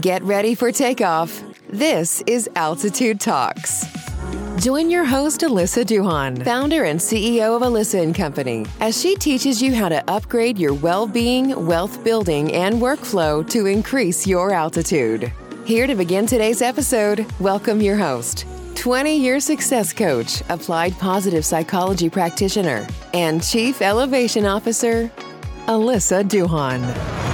Get ready for takeoff. This is Altitude Talks. Join your host, Alyssa Duhan, founder and CEO of Alyssa and Company, as she teaches you how to upgrade your well being, wealth building, and workflow to increase your altitude. Here to begin today's episode, welcome your host, 20 year success coach, applied positive psychology practitioner, and chief elevation officer, Alyssa Duhan.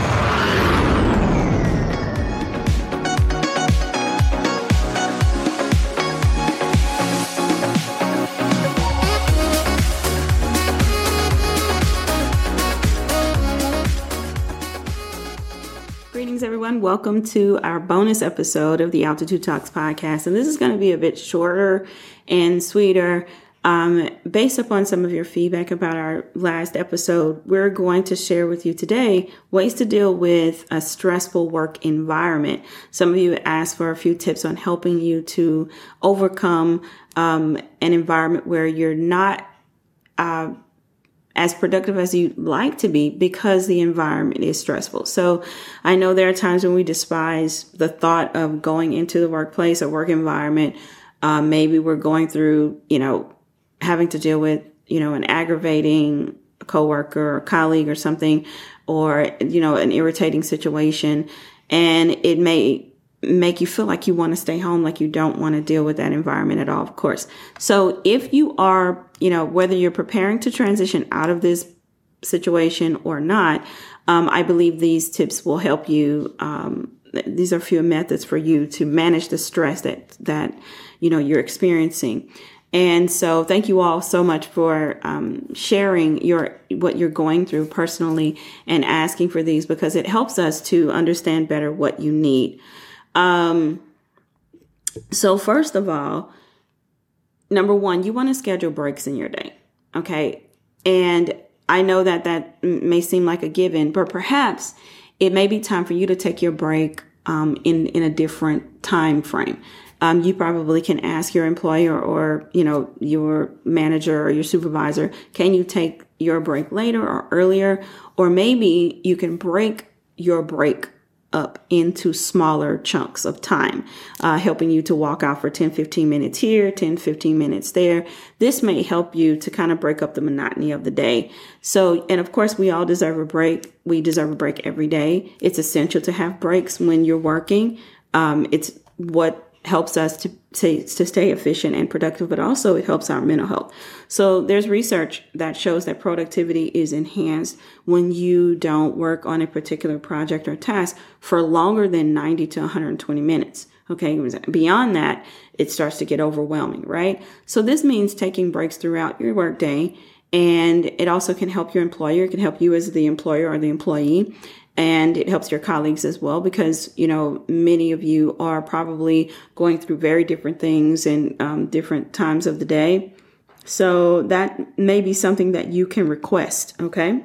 Welcome to our bonus episode of the Altitude Talks podcast. And this is going to be a bit shorter and sweeter. Um, based upon some of your feedback about our last episode, we're going to share with you today ways to deal with a stressful work environment. Some of you asked for a few tips on helping you to overcome um, an environment where you're not uh, as productive as you'd like to be because the environment is stressful. So I know there are times when we despise the thought of going into the workplace or work environment. Uh, maybe we're going through, you know, having to deal with, you know, an aggravating coworker or colleague or something, or, you know, an irritating situation. And it may make you feel like you want to stay home, like you don't want to deal with that environment at all, of course. So if you are, you know, whether you're preparing to transition out of this situation or not, um, I believe these tips will help you. Um, these are a few methods for you to manage the stress that that you know you're experiencing. And so, thank you all so much for um, sharing your what you're going through personally and asking for these because it helps us to understand better what you need. Um, so first of all, number one, you want to schedule breaks in your day. Okay. And I know that that may seem like a given, but perhaps it may be time for you to take your break um, in in a different time frame. Um, you probably can ask your employer or you know your manager or your supervisor, can you take your break later or earlier? Or maybe you can break your break up into smaller chunks of time, uh, helping you to walk out for 10, 15 minutes here, 10, 15 minutes there. This may help you to kind of break up the monotony of the day. So, and of course, we all deserve a break. We deserve a break every day. It's essential to have breaks when you're working. Um, it's what helps us to, to, to stay efficient and productive, but also it helps our mental health. So there's research that shows that productivity is enhanced when you don't work on a particular project or task for longer than 90 to 120 minutes. Okay. Beyond that, it starts to get overwhelming, right? So this means taking breaks throughout your workday and it also can help your employer. It can help you as the employer or the employee and it helps your colleagues as well because you know many of you are probably going through very different things and um, different times of the day. So that may be something that you can request okay?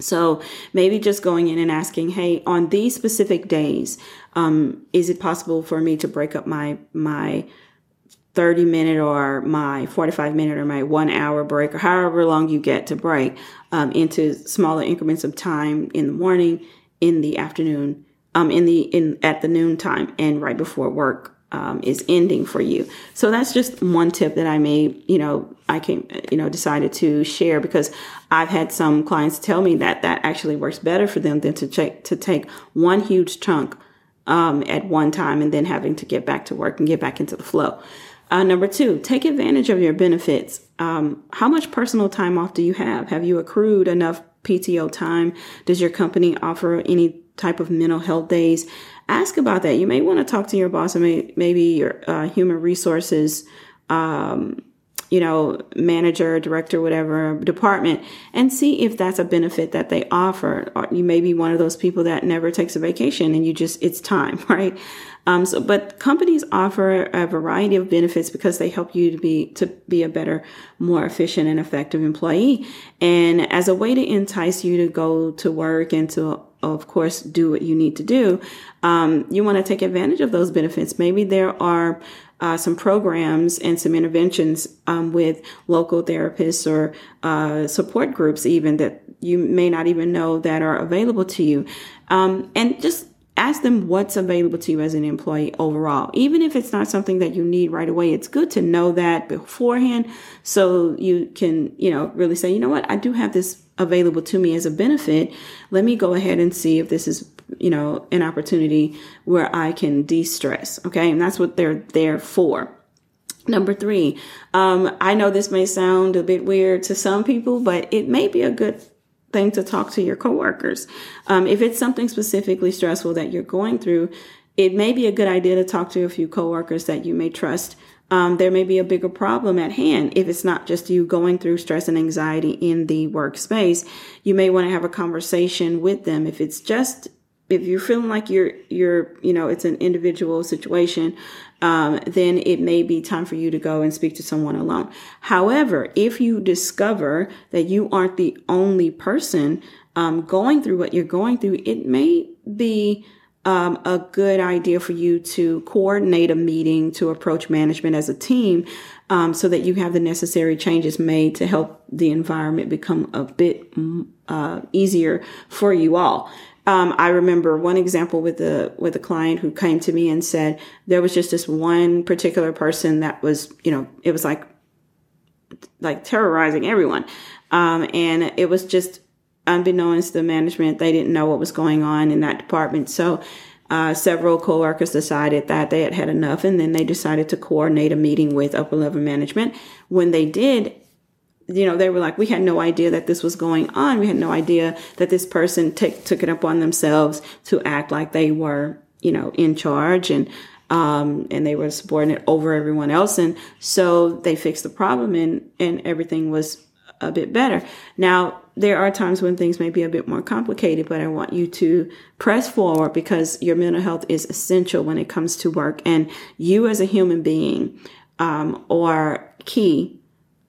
So maybe just going in and asking hey on these specific days um, is it possible for me to break up my my 30 minute or my 45 minute or my one hour break or however long you get to break um, into smaller increments of time in the morning, in the afternoon, um, in the in at the noon time, and right before work um, is ending for you. So that's just one tip that I made. You know, I came, you know, decided to share because I've had some clients tell me that that actually works better for them than to take to take one huge chunk um, at one time and then having to get back to work and get back into the flow. Uh, number two, take advantage of your benefits. Um, how much personal time off do you have? Have you accrued enough PTO time? Does your company offer any type of mental health days? Ask about that. You may want to talk to your boss or may, maybe your uh, human resources, um, you know, manager, director, whatever department, and see if that's a benefit that they offer. Or you may be one of those people that never takes a vacation and you just, it's time, right? Um, so, but companies offer a variety of benefits because they help you to be to be a better, more efficient and effective employee. And as a way to entice you to go to work and to, of course, do what you need to do, um, you want to take advantage of those benefits. Maybe there are uh, some programs and some interventions um, with local therapists or uh, support groups, even that you may not even know that are available to you. Um, and just ask them what's available to you as an employee overall. Even if it's not something that you need right away, it's good to know that beforehand so you can, you know, really say, you know what, I do have this available to me as a benefit. Let me go ahead and see if this is, you know, an opportunity where I can de stress. Okay. And that's what they're there for. Number three, um, I know this may sound a bit weird to some people, but it may be a good thing to talk to your coworkers. Um, if it's something specifically stressful that you're going through, it may be a good idea to talk to a few coworkers that you may trust. Um, there may be a bigger problem at hand if it's not just you going through stress and anxiety in the workspace. You may want to have a conversation with them. If it's just if you're feeling like you're you're you know it's an individual situation um, then it may be time for you to go and speak to someone alone. However if you discover that you aren't the only person um, going through what you're going through it may be um, a good idea for you to coordinate a meeting to approach management as a team um, so that you have the necessary changes made to help the environment become a bit mm, uh, easier for you all. Um, I remember one example with a with a client who came to me and said there was just this one particular person that was, you know, it was like like terrorizing everyone, um, and it was just unbeknownst to the management, they didn't know what was going on in that department. So uh, several coworkers decided that they had had enough, and then they decided to coordinate a meeting with upper level management. When they did, you know, they were like, we had no idea that this was going on. We had no idea that this person t- took it upon themselves to act like they were, you know, in charge and, um, and they were subordinate over everyone else. And so they fixed the problem and, and everything was a bit better. Now, there are times when things may be a bit more complicated, but I want you to press forward because your mental health is essential when it comes to work. And you as a human being, um, are key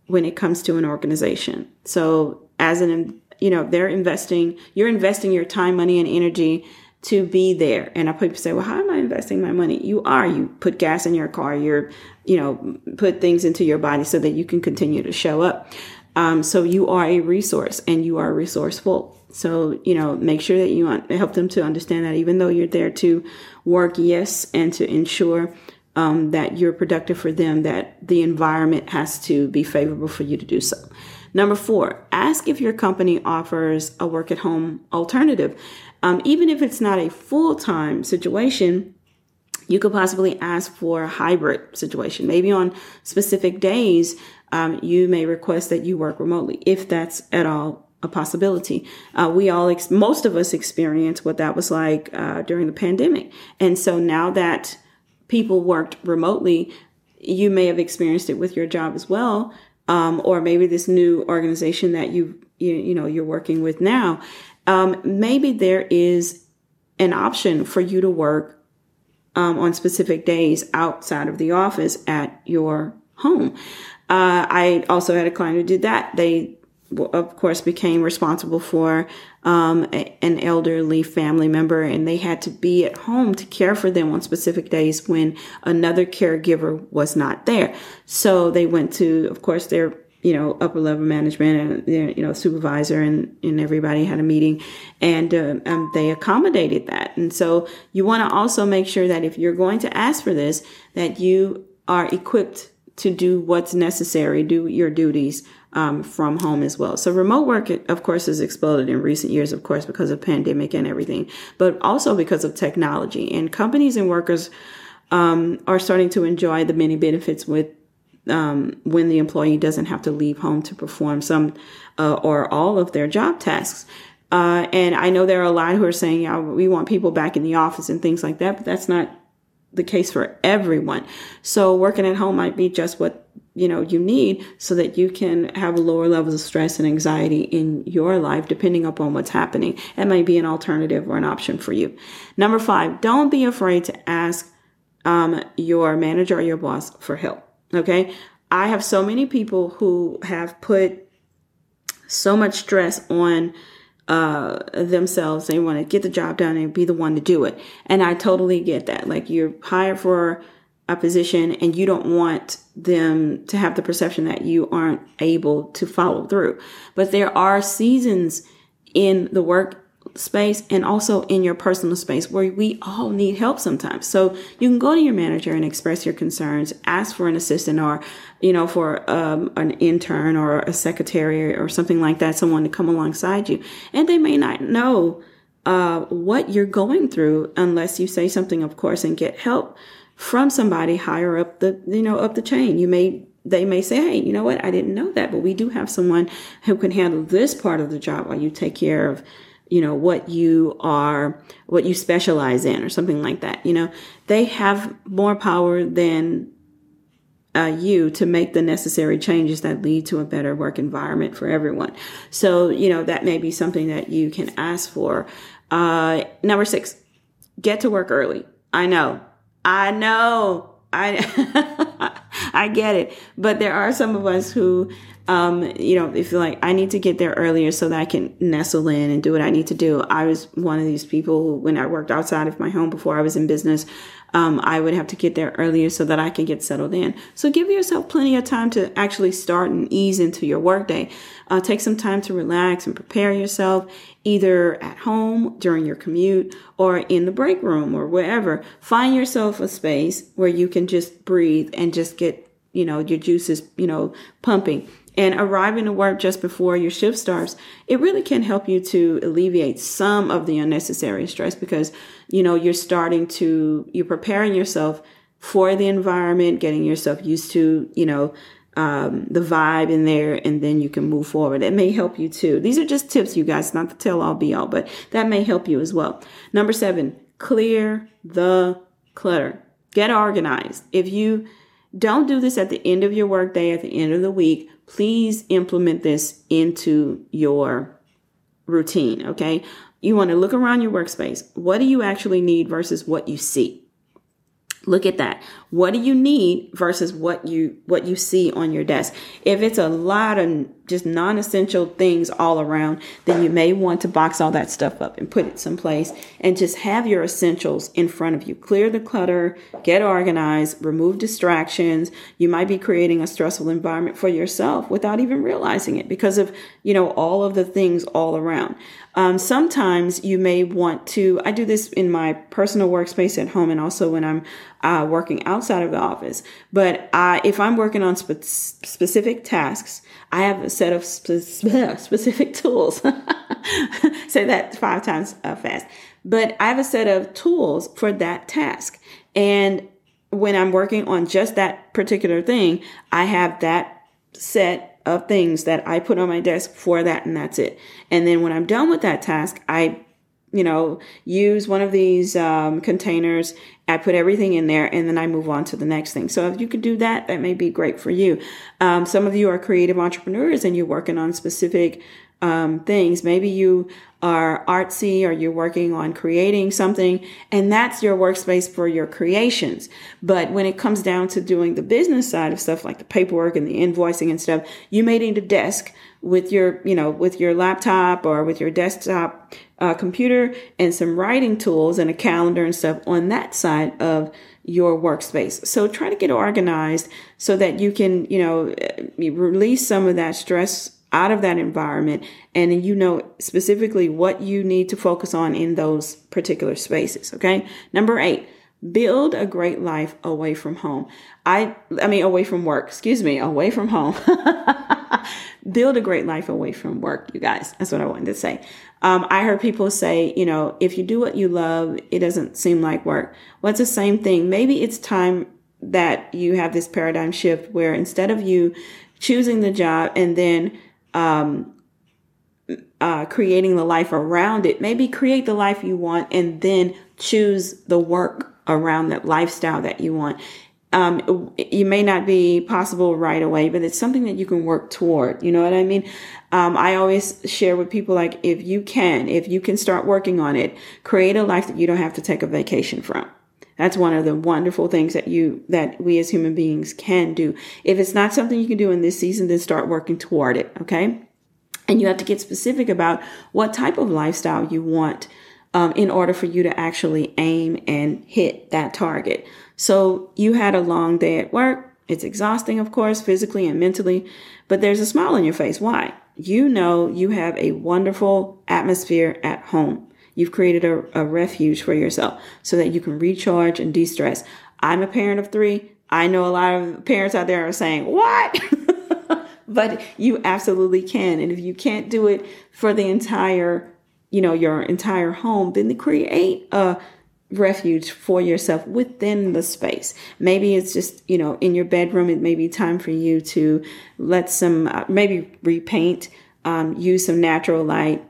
when it comes to an organization. So as an, you know, they're investing, you're investing your time, money, and energy to be there. And I people say, well, how am I investing my money? You are, you put gas in your car, you're, you know, put things into your body so that you can continue to show up. Um, so you are a resource and you are resourceful. So, you know, make sure that you help them to understand that even though you're there to work, yes, and to ensure um, that you're productive for them, that the environment has to be favorable for you to do so. Number four, ask if your company offers a work at home alternative. Um, even if it's not a full time situation, you could possibly ask for a hybrid situation. Maybe on specific days, um, you may request that you work remotely if that's at all a possibility. Uh, we all, ex- most of us experienced what that was like uh, during the pandemic. And so now that people worked remotely, you may have experienced it with your job as well. Um, or maybe this new organization that you, you, you know, you're working with now. Um, maybe there is an option for you to work um, on specific days outside of the office at your home. Uh, I also had a client who did that. They of course, became responsible for um, a, an elderly family member, and they had to be at home to care for them on specific days when another caregiver was not there. So they went to, of course, their you know upper level management and their you know supervisor and and everybody had a meeting, and uh, um, they accommodated that. And so you want to also make sure that if you're going to ask for this, that you are equipped to do what's necessary, do your duties um, from home as well. So remote work, of course, has exploded in recent years, of course, because of pandemic and everything, but also because of technology. And companies and workers um, are starting to enjoy the many benefits with um, when the employee doesn't have to leave home to perform some uh, or all of their job tasks. Uh, and I know there are a lot who are saying, yeah, we want people back in the office and things like that, but that's not the case for everyone. So working at home might be just what you know you need so that you can have lower levels of stress and anxiety in your life depending upon what's happening. It might be an alternative or an option for you. Number five don't be afraid to ask um, your manager or your boss for help okay? I have so many people who have put so much stress on uh, themselves. They want to get the job done and be the one to do it. And i totally get that. Like you're hired for a position and you don't want them to have the perception that you aren't able to follow through. But there are seasons in the work space and also in your personal space where we all need help sometimes. So you can go to your manager and express your concerns, ask for an assistant or, you know, for um, an intern or a secretary or something like that, someone to come alongside you. And they may not know uh, what you're going through unless you say something, of course, and get help from somebody higher up the, you know, up the chain. You may they may say, Hey, you know what? I didn't know that, but we do have someone who can handle this part of the job while you take care of you know, what you are, what you specialize in or something like that. You know, they have more power than uh, you to make the necessary changes that lead to a better work environment for everyone. So, you know, that may be something that you can ask for. Uh, number six, get to work early. I know. I know. I, I get it. But there are some of us who um, you know, if you're like, I need to get there earlier so that I can nestle in and do what I need to do. I was one of these people who, when I worked outside of my home before I was in business, um, I would have to get there earlier so that I can get settled in. So give yourself plenty of time to actually start and ease into your workday. Uh, take some time to relax and prepare yourself either at home during your commute or in the break room or wherever. Find yourself a space where you can just breathe and just get, you know, your juices, you know, pumping and arriving to work just before your shift starts, it really can help you to alleviate some of the unnecessary stress because, you know, you're starting to, you're preparing yourself for the environment, getting yourself used to, you know, um, the vibe in there, and then you can move forward. It may help you too. These are just tips, you guys, not the tell all be all, but that may help you as well. Number seven, clear the clutter. Get organized. If you don't do this at the end of your workday, at the end of the week, please implement this into your routine. Okay. You want to look around your workspace. What do you actually need versus what you see? Look at that. What do you need versus what you what you see on your desk? If it's a lot of just non-essential things all around, then you may want to box all that stuff up and put it someplace and just have your essentials in front of you. Clear the clutter, get organized, remove distractions. You might be creating a stressful environment for yourself without even realizing it because of, you know, all of the things all around. Um, sometimes you may want to, I do this in my personal workspace at home and also when I'm uh, working outside of the office. But I, if I'm working on spe- specific tasks, I have a set of spe- specific tools. Say that five times uh, fast. But I have a set of tools for that task. And when I'm working on just that particular thing, I have that set of things that I put on my desk for that and that's it. And then when I'm done with that task, I you know, use one of these um, containers. I put everything in there and then I move on to the next thing. So if you could do that, that may be great for you. Um, some of you are creative entrepreneurs and you're working on specific um, things. Maybe you are artsy or you're working on creating something and that's your workspace for your creations. But when it comes down to doing the business side of stuff like the paperwork and the invoicing and stuff, you may need a desk with your, you know, with your laptop or with your desktop uh, computer and some writing tools and a calendar and stuff on that side of your workspace. So try to get organized so that you can, you know, release some of that stress out of that environment and you know specifically what you need to focus on in those particular spaces. Okay. Number eight, build a great life away from home. I, I mean, away from work, excuse me, away from home. build a great life away from work, you guys. That's what I wanted to say. Um, I heard people say, you know, if you do what you love, it doesn't seem like work. Well, it's the same thing. Maybe it's time that you have this paradigm shift where instead of you choosing the job and then um, uh, creating the life around it. Maybe create the life you want and then choose the work around that lifestyle that you want. Um, it may not be possible right away, but it's something that you can work toward. You know what I mean? Um, I always share with people like, if you can, if you can start working on it, create a life that you don't have to take a vacation from. That's one of the wonderful things that you, that we as human beings can do. If it's not something you can do in this season, then start working toward it. Okay. And you have to get specific about what type of lifestyle you want um, in order for you to actually aim and hit that target. So you had a long day at work. It's exhausting, of course, physically and mentally, but there's a smile on your face. Why? you know you have a wonderful atmosphere at home. You've created a, a refuge for yourself so that you can recharge and de stress. I'm a parent of three. I know a lot of parents out there are saying, What? but you absolutely can. And if you can't do it for the entire, you know, your entire home, then create a refuge for yourself within the space. Maybe it's just, you know, in your bedroom, it may be time for you to let some, uh, maybe repaint, um, use some natural light,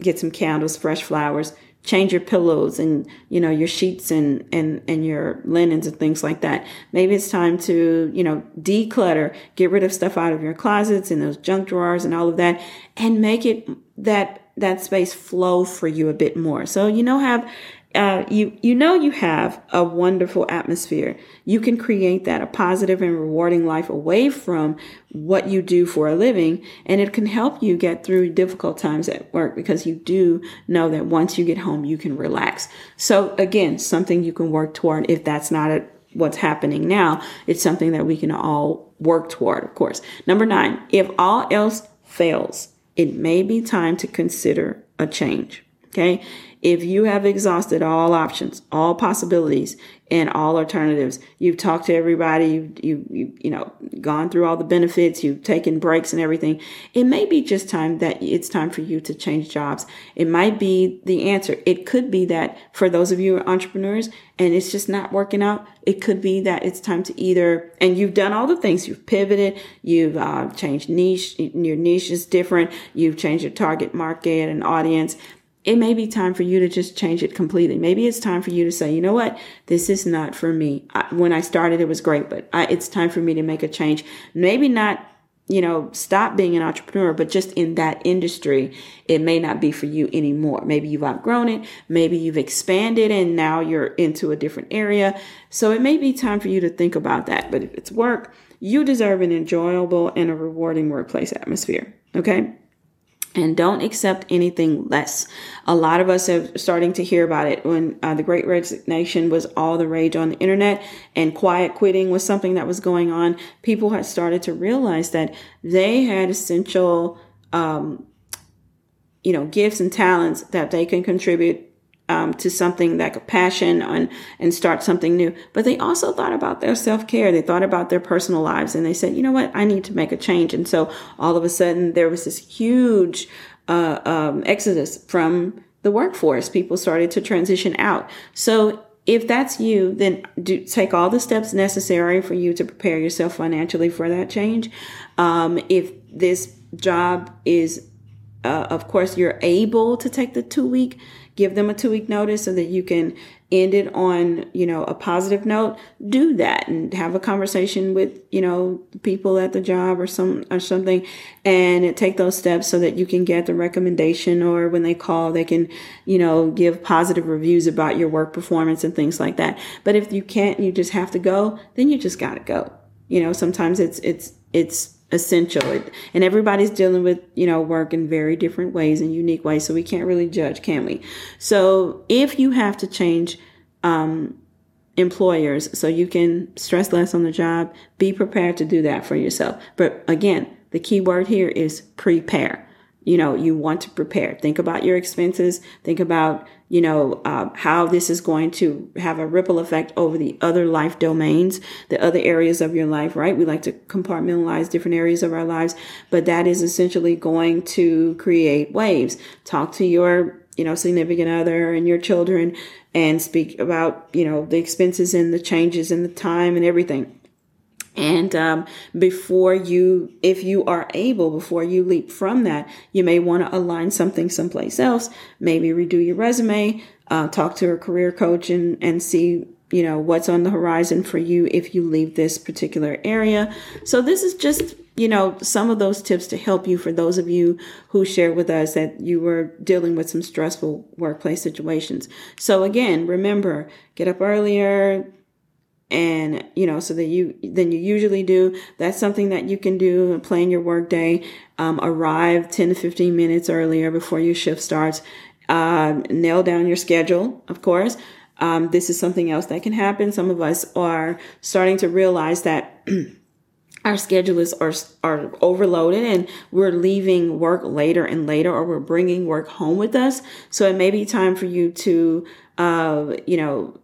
get some candles, fresh flowers, change your pillows and you know your sheets and and and your linens and things like that maybe it's time to you know declutter get rid of stuff out of your closets and those junk drawers and all of that and make it that that space flow for you a bit more so you know have uh, you you know you have a wonderful atmosphere. You can create that a positive and rewarding life away from what you do for a living, and it can help you get through difficult times at work because you do know that once you get home you can relax. So again, something you can work toward if that's not a, what's happening now. It's something that we can all work toward, of course. Number nine, if all else fails, it may be time to consider a change. Okay. If you have exhausted all options, all possibilities, and all alternatives, you've talked to everybody, you, you, you, you know, gone through all the benefits, you've taken breaks and everything, it may be just time that it's time for you to change jobs. It might be the answer. It could be that for those of you entrepreneurs and it's just not working out, it could be that it's time to either, and you've done all the things, you've pivoted, you've uh, changed niche, your niche is different, you've changed your target market and audience it may be time for you to just change it completely. Maybe it's time for you to say, you know what, this is not for me. I, when I started, it was great, but I, it's time for me to make a change. Maybe not, you know, stop being an entrepreneur, but just in that industry, it may not be for you anymore. Maybe you've outgrown it. Maybe you've expanded and now you're into a different area. So it may be time for you to think about that. But if it's work, you deserve an enjoyable and a rewarding workplace atmosphere. Okay and don't accept anything less. A lot of us are starting to hear about it when uh, the great resignation was all the rage on the internet and quiet quitting was something that was going on. People had started to realize that they had essential, um, you know, gifts and talents that they can contribute um, to something like a passion and, and start something new. But they also thought about their self care. They thought about their personal lives and they said, you know what, I need to make a change. And so all of a sudden there was this huge uh, um, exodus from the workforce. People started to transition out. So if that's you, then do take all the steps necessary for you to prepare yourself financially for that change. Um, if this job is, uh, of course, you're able to take the two week give them a two week notice so that you can end it on, you know, a positive note, do that and have a conversation with, you know, people at the job or some or something and take those steps so that you can get the recommendation or when they call they can, you know, give positive reviews about your work performance and things like that. But if you can't, you just have to go, then you just got to go. You know, sometimes it's it's it's essential. And everybody's dealing with you know work in very different ways and unique ways so we can't really judge can we? So if you have to change um, employers so you can stress less on the job be prepared to do that for yourself. But again the key word here is prepare. You know you want to prepare. Think about your expenses. Think about you know uh, how this is going to have a ripple effect over the other life domains the other areas of your life right? We like to compartmentalize different areas of our lives but that is essentially going to create waves. Talk to your you know significant other and your children and speak about you know the expenses and the changes and the time and everything and um, before you, if you are able, before you leap from that, you may want to align something someplace else. Maybe redo your resume, uh, talk to a career coach, and and see you know what's on the horizon for you if you leave this particular area. So this is just you know some of those tips to help you for those of you who shared with us that you were dealing with some stressful workplace situations. So again, remember, get up earlier and you know so that you than you usually do that's something that you can do plan your work day um, arrive 10 to 15 minutes earlier before your shift starts. Uh, nail down your schedule of course. Um, this is something else that can happen. Some of us are starting to realize that our schedules are are overloaded and we're leaving work later and later or we're bringing work home with us. So it may be time for you to uh, you know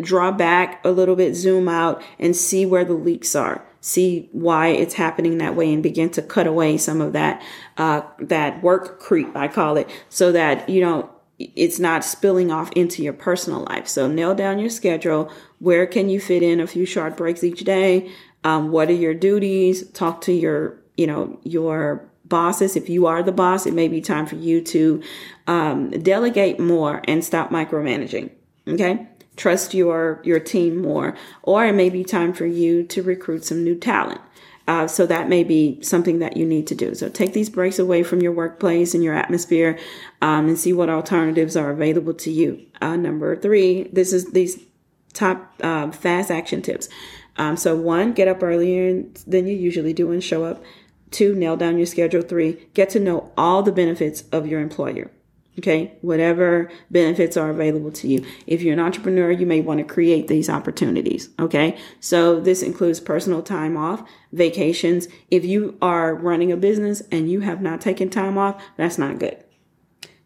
draw back a little bit zoom out and see where the leaks are see why it's happening that way and begin to cut away some of that uh, that work creep i call it so that you know it's not spilling off into your personal life so nail down your schedule where can you fit in a few short breaks each day um, what are your duties? Talk to your, you know, your bosses. If you are the boss, it may be time for you to um, delegate more and stop micromanaging. Okay. Trust your, your team more, or it may be time for you to recruit some new talent. Uh, so that may be something that you need to do. So take these breaks away from your workplace and your atmosphere, um, and see what alternatives are available to you. Uh, number three, this is these top uh, fast action tips. Um, so one, get up earlier than you usually do and show up. Two, nail down your schedule. Three, get to know all the benefits of your employer. Okay, whatever benefits are available to you. If you're an entrepreneur, you may want to create these opportunities. Okay, so this includes personal time off, vacations. If you are running a business and you have not taken time off, that's not good.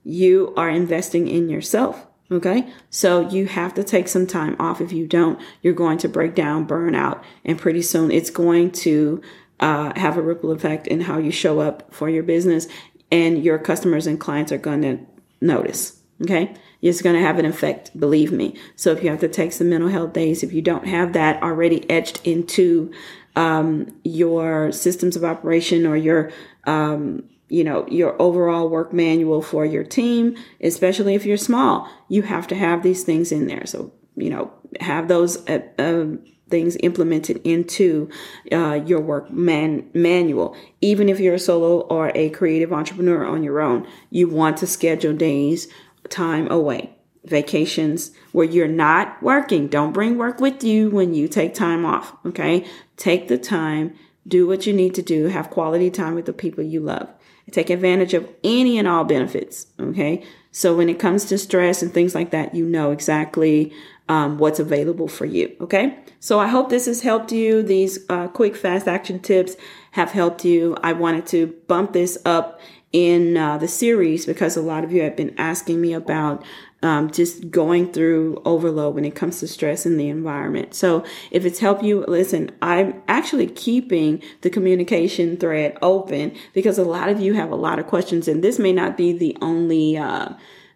You are investing in yourself. Okay. So you have to take some time off. If you don't, you're going to break down, burn out, and pretty soon it's going to uh, have a ripple effect in how you show up for your business and your customers and clients are going to notice. Okay. It's going to have an effect, believe me. So if you have to take some mental health days, if you don't have that already etched into um, your systems of operation or your um, you know, your overall work manual for your team, especially if you're small, you have to have these things in there. So, you know, have those uh, uh, things implemented into uh, your work man- manual. Even if you're a solo or a creative entrepreneur on your own, you want to schedule days, time away, vacations where you're not working. Don't bring work with you when you take time off. Okay. Take the time, do what you need to do, have quality time with the people you love take advantage of any and all benefits. Okay. So when it comes to stress and things like that, you know exactly um, what's available for you. Okay. So I hope this has helped you. These uh, quick, fast action tips have helped you. I wanted to bump this up in uh, the series because a lot of you have been asking me about um, just going through overload when it comes to stress in the environment. So if it's helped you, listen, I'm actually keeping the communication thread open because a lot of you have a lot of questions and this may not be the only, uh,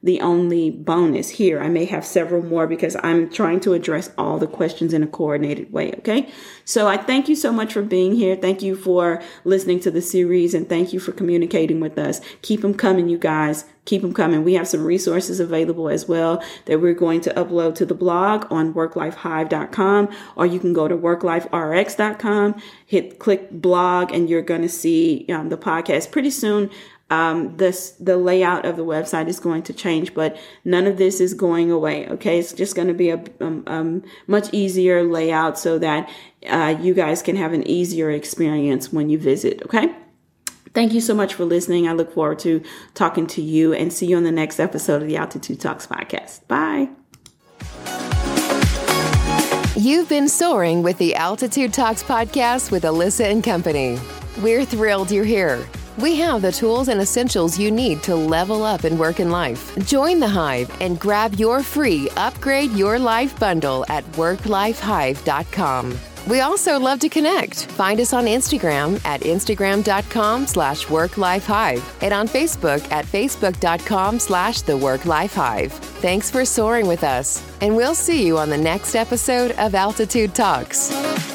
the only bonus here. I may have several more because I'm trying to address all the questions in a coordinated way. Okay. So I thank you so much for being here. Thank you for listening to the series and thank you for communicating with us. Keep them coming, you guys. Keep them coming. We have some resources available as well that we're going to upload to the blog on worklifehive.com or you can go to workliferx.com, hit click blog and you're going to see um, the podcast pretty soon um, this the layout of the website is going to change, but none of this is going away. Okay, it's just going to be a um, um, much easier layout so that uh, you guys can have an easier experience when you visit. Okay. Thank you so much for listening. I look forward to talking to you and see you on the next episode of the Altitude Talks podcast. Bye. You've been soaring with the Altitude Talks podcast with Alyssa and Company. We're thrilled you're here. We have the tools and essentials you need to level up in work and life. Join the Hive and grab your free Upgrade Your Life bundle at worklifehive.com. We also love to connect. Find us on Instagram at instagram.com slash worklifehive and on Facebook at facebook.com slash the worklifehive. Thanks for soaring with us, and we'll see you on the next episode of Altitude Talks.